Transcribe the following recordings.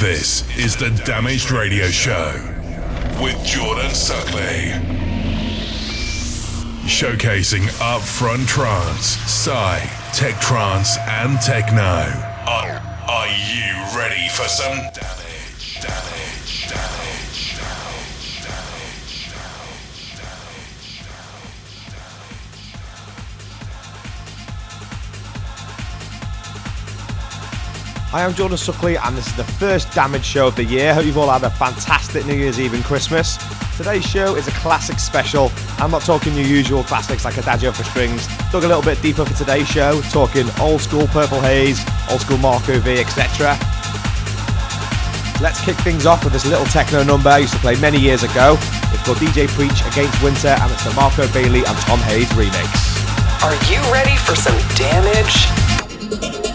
This is the Damaged Radio Show with Jordan Suckley. Showcasing upfront trance, psy, tech trance, and techno. Are, are you ready for some damage? Damage, Hi, I'm Jordan Suckley, and this is the first Damage show of the year. Hope you've all had a fantastic New Year's Eve and Christmas. Today's show is a classic special. I'm not talking your usual classics like Adagio for Strings. Dug a little bit deeper for today's show, talking old school Purple Haze, old school Marco V, etc. Let's kick things off with this little techno number I used to play many years ago. It's called DJ Preach Against Winter, and it's the Marco Bailey and Tom Hoyes remix. Are you ready for some? Damage.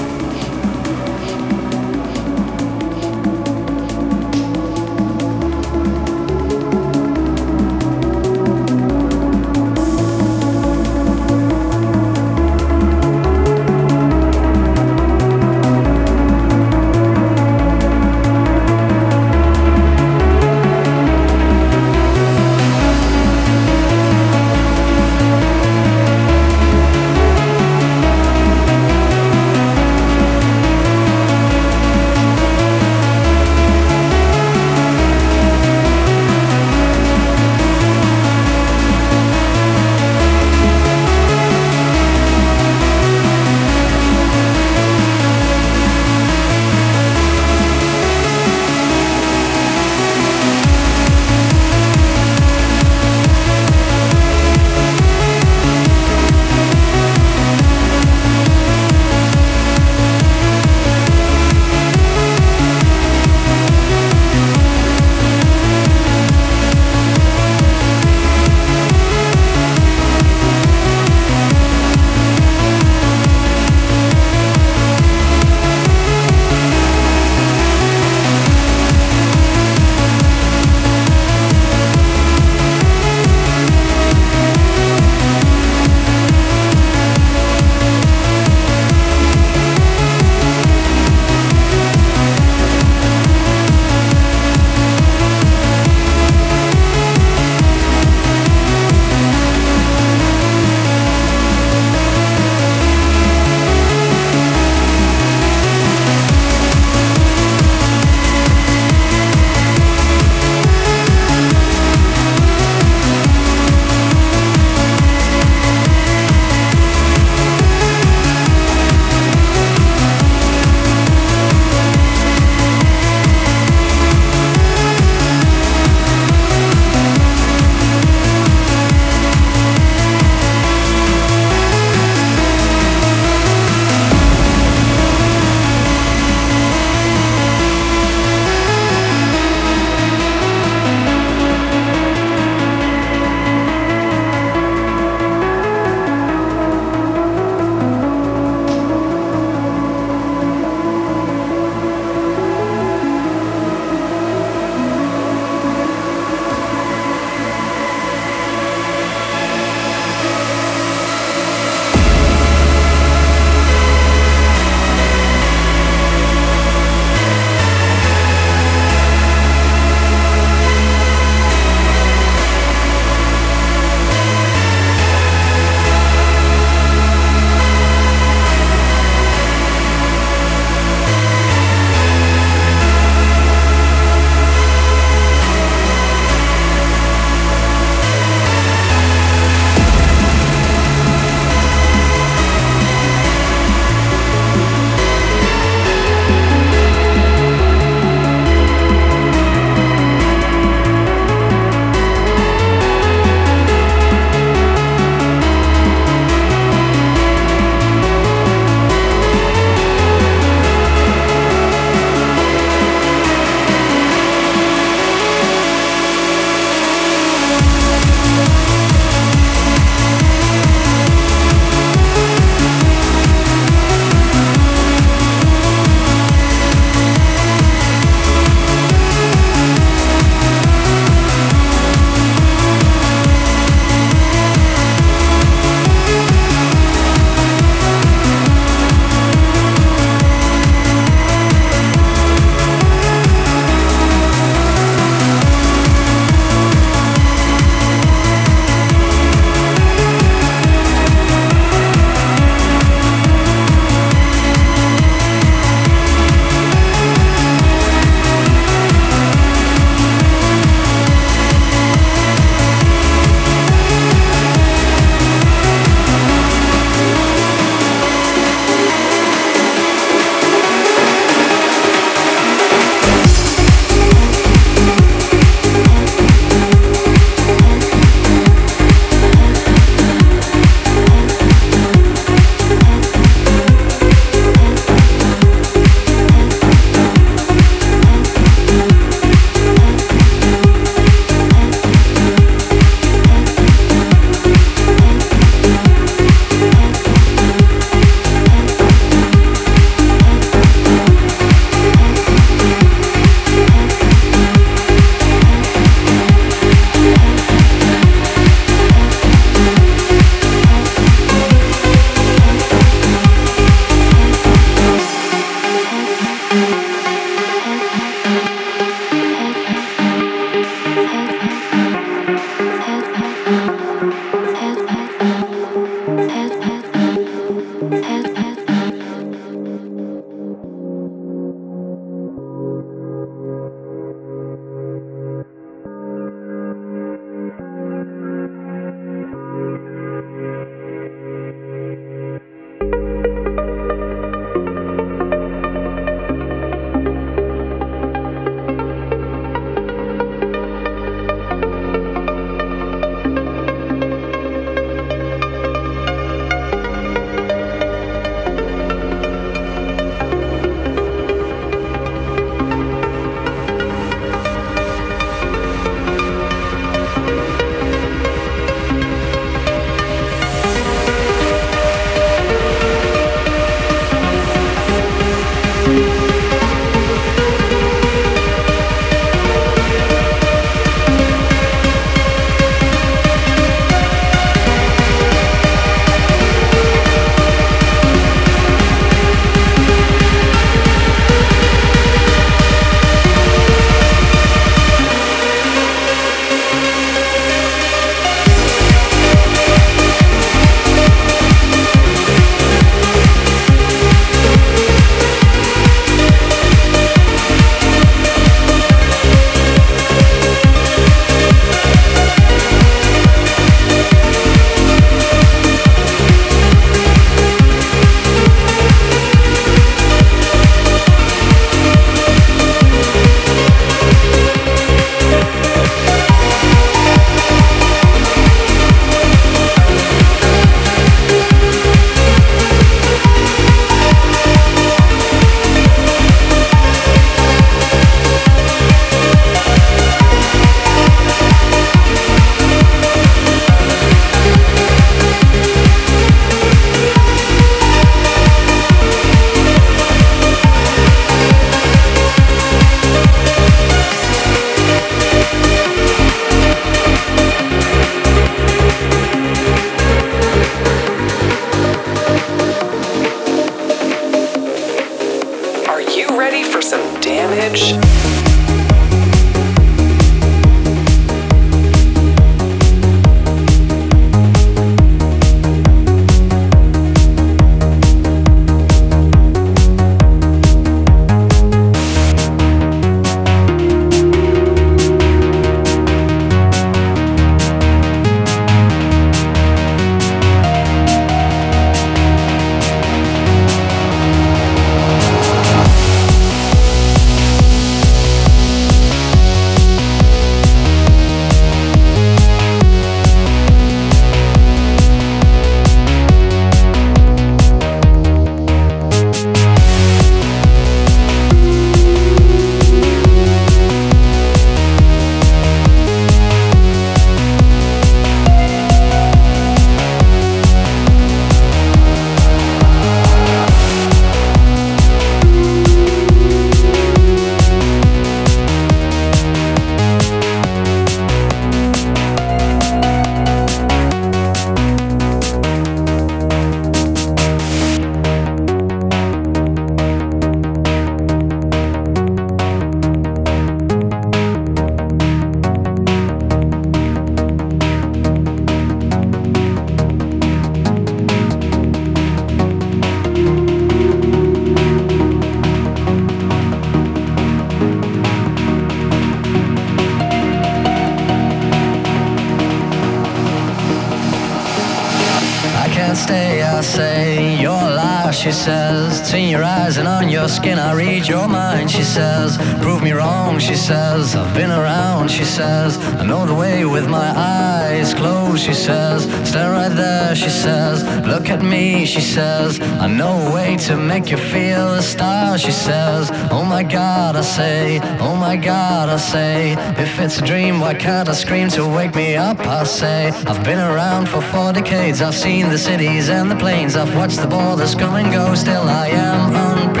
She says. In your eyes and on your skin, I read your mind, she says. Prove me wrong, she says. I've been around, she says. I know the way with my eyes closed, she says. Stand right there, she says. Look at me, she says. I know a way to make you feel a star, she says. Oh my god, I say. Oh my god, I say. If it's a dream, why can't I scream to wake me up? I say. I've been around for four decades, I've seen the cities and the plains. I've watched the borders come and go. Still, I am unprepared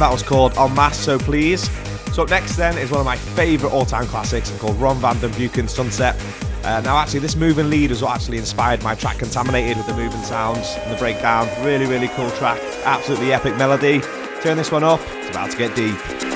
That was called En Masse, So Please. So up next then is one of my favourite all-time classics called Ron Van Den Beuken Sunset. Uh, now actually this moving lead is what actually inspired my track Contaminated with the moving sounds and the breakdown. Really, really cool track. Absolutely epic melody. Turn this one up. It's about to get deep.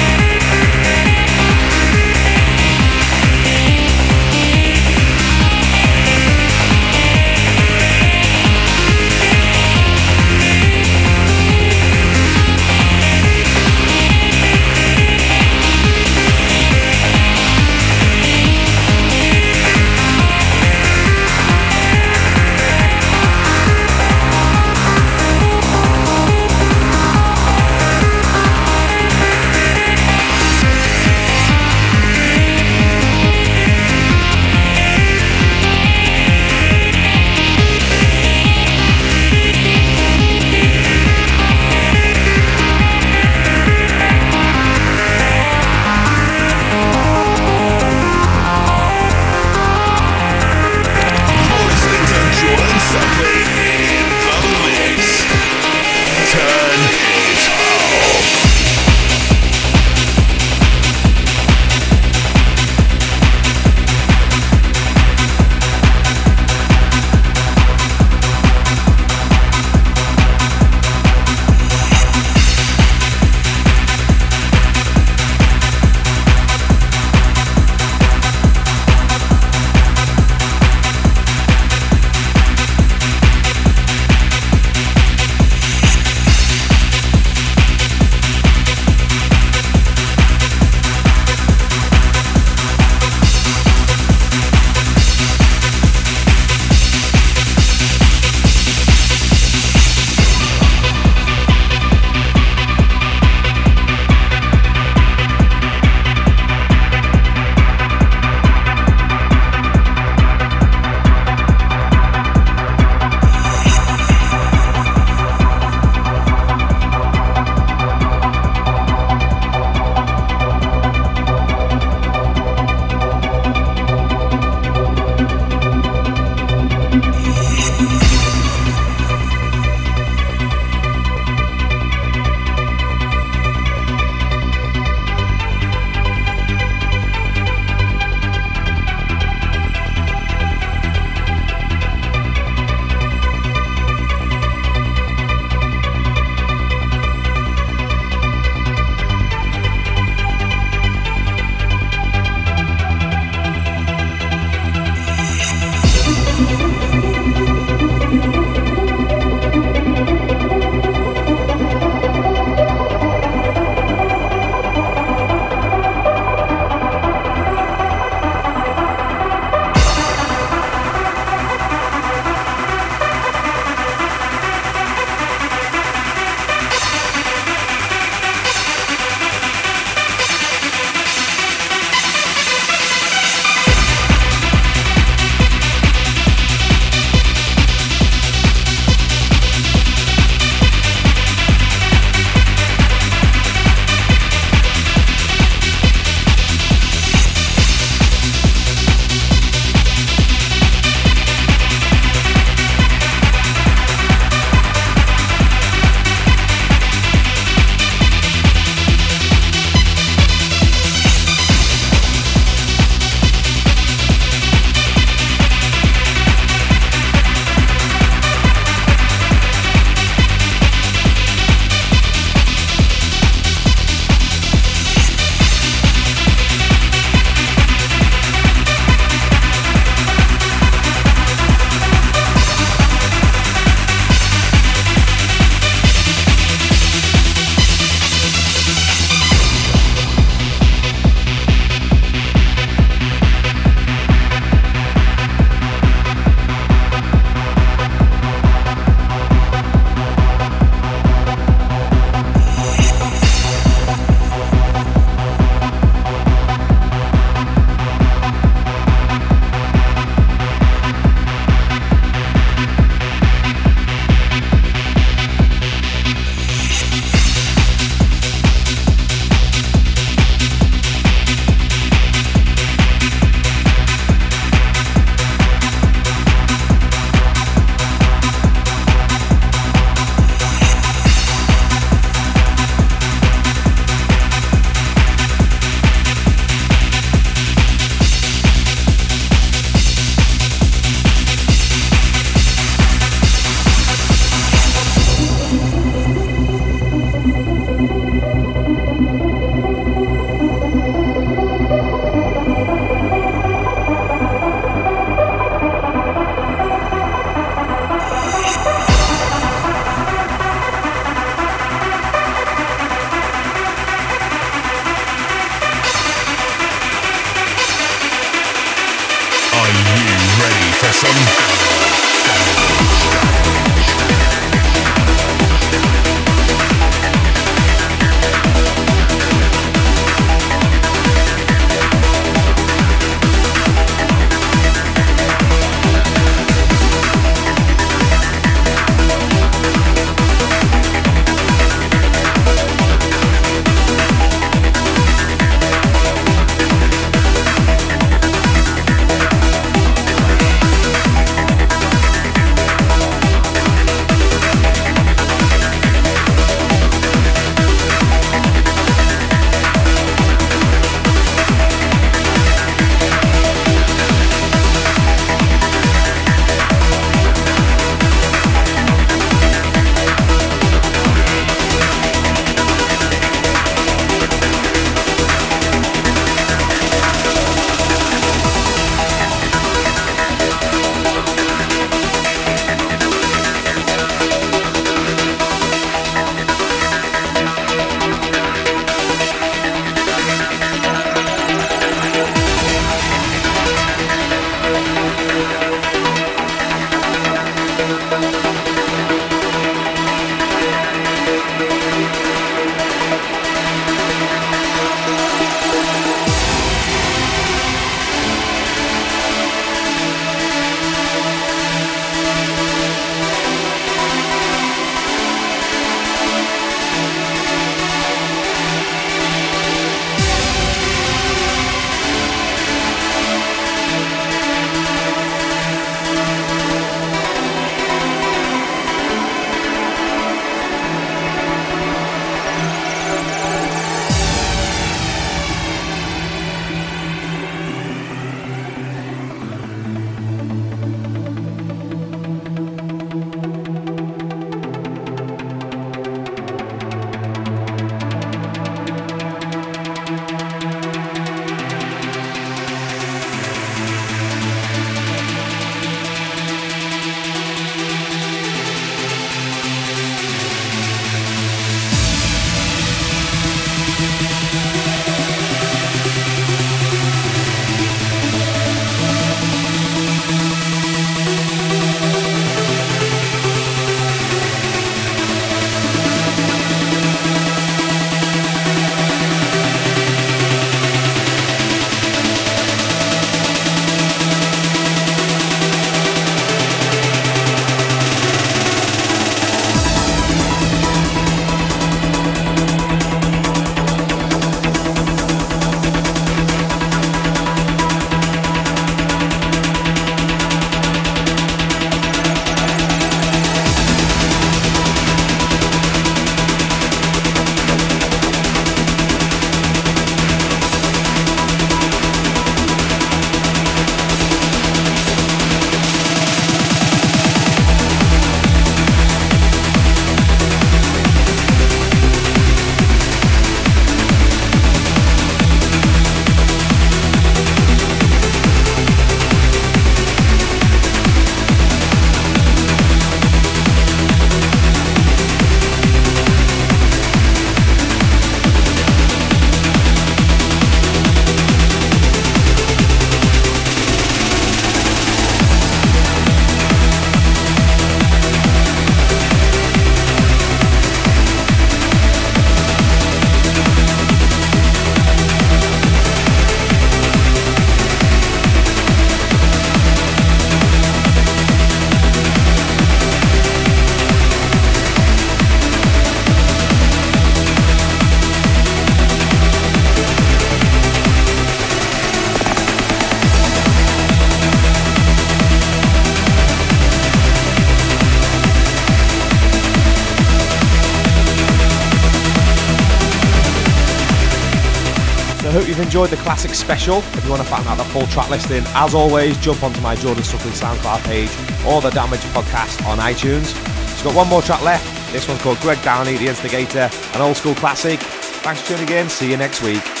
Enjoyed the classic special. If you want to find out the full track listing, as always, jump onto my Jordan Suckley SoundCloud page or the Damage podcast on iTunes. It's got one more track left. This one's called Greg Downey, The Instigator, an old school classic. Thanks for tuning in. See you next week.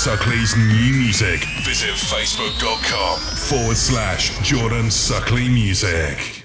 Suckley's new music, visit facebook.com forward slash Jordan Suckley Music.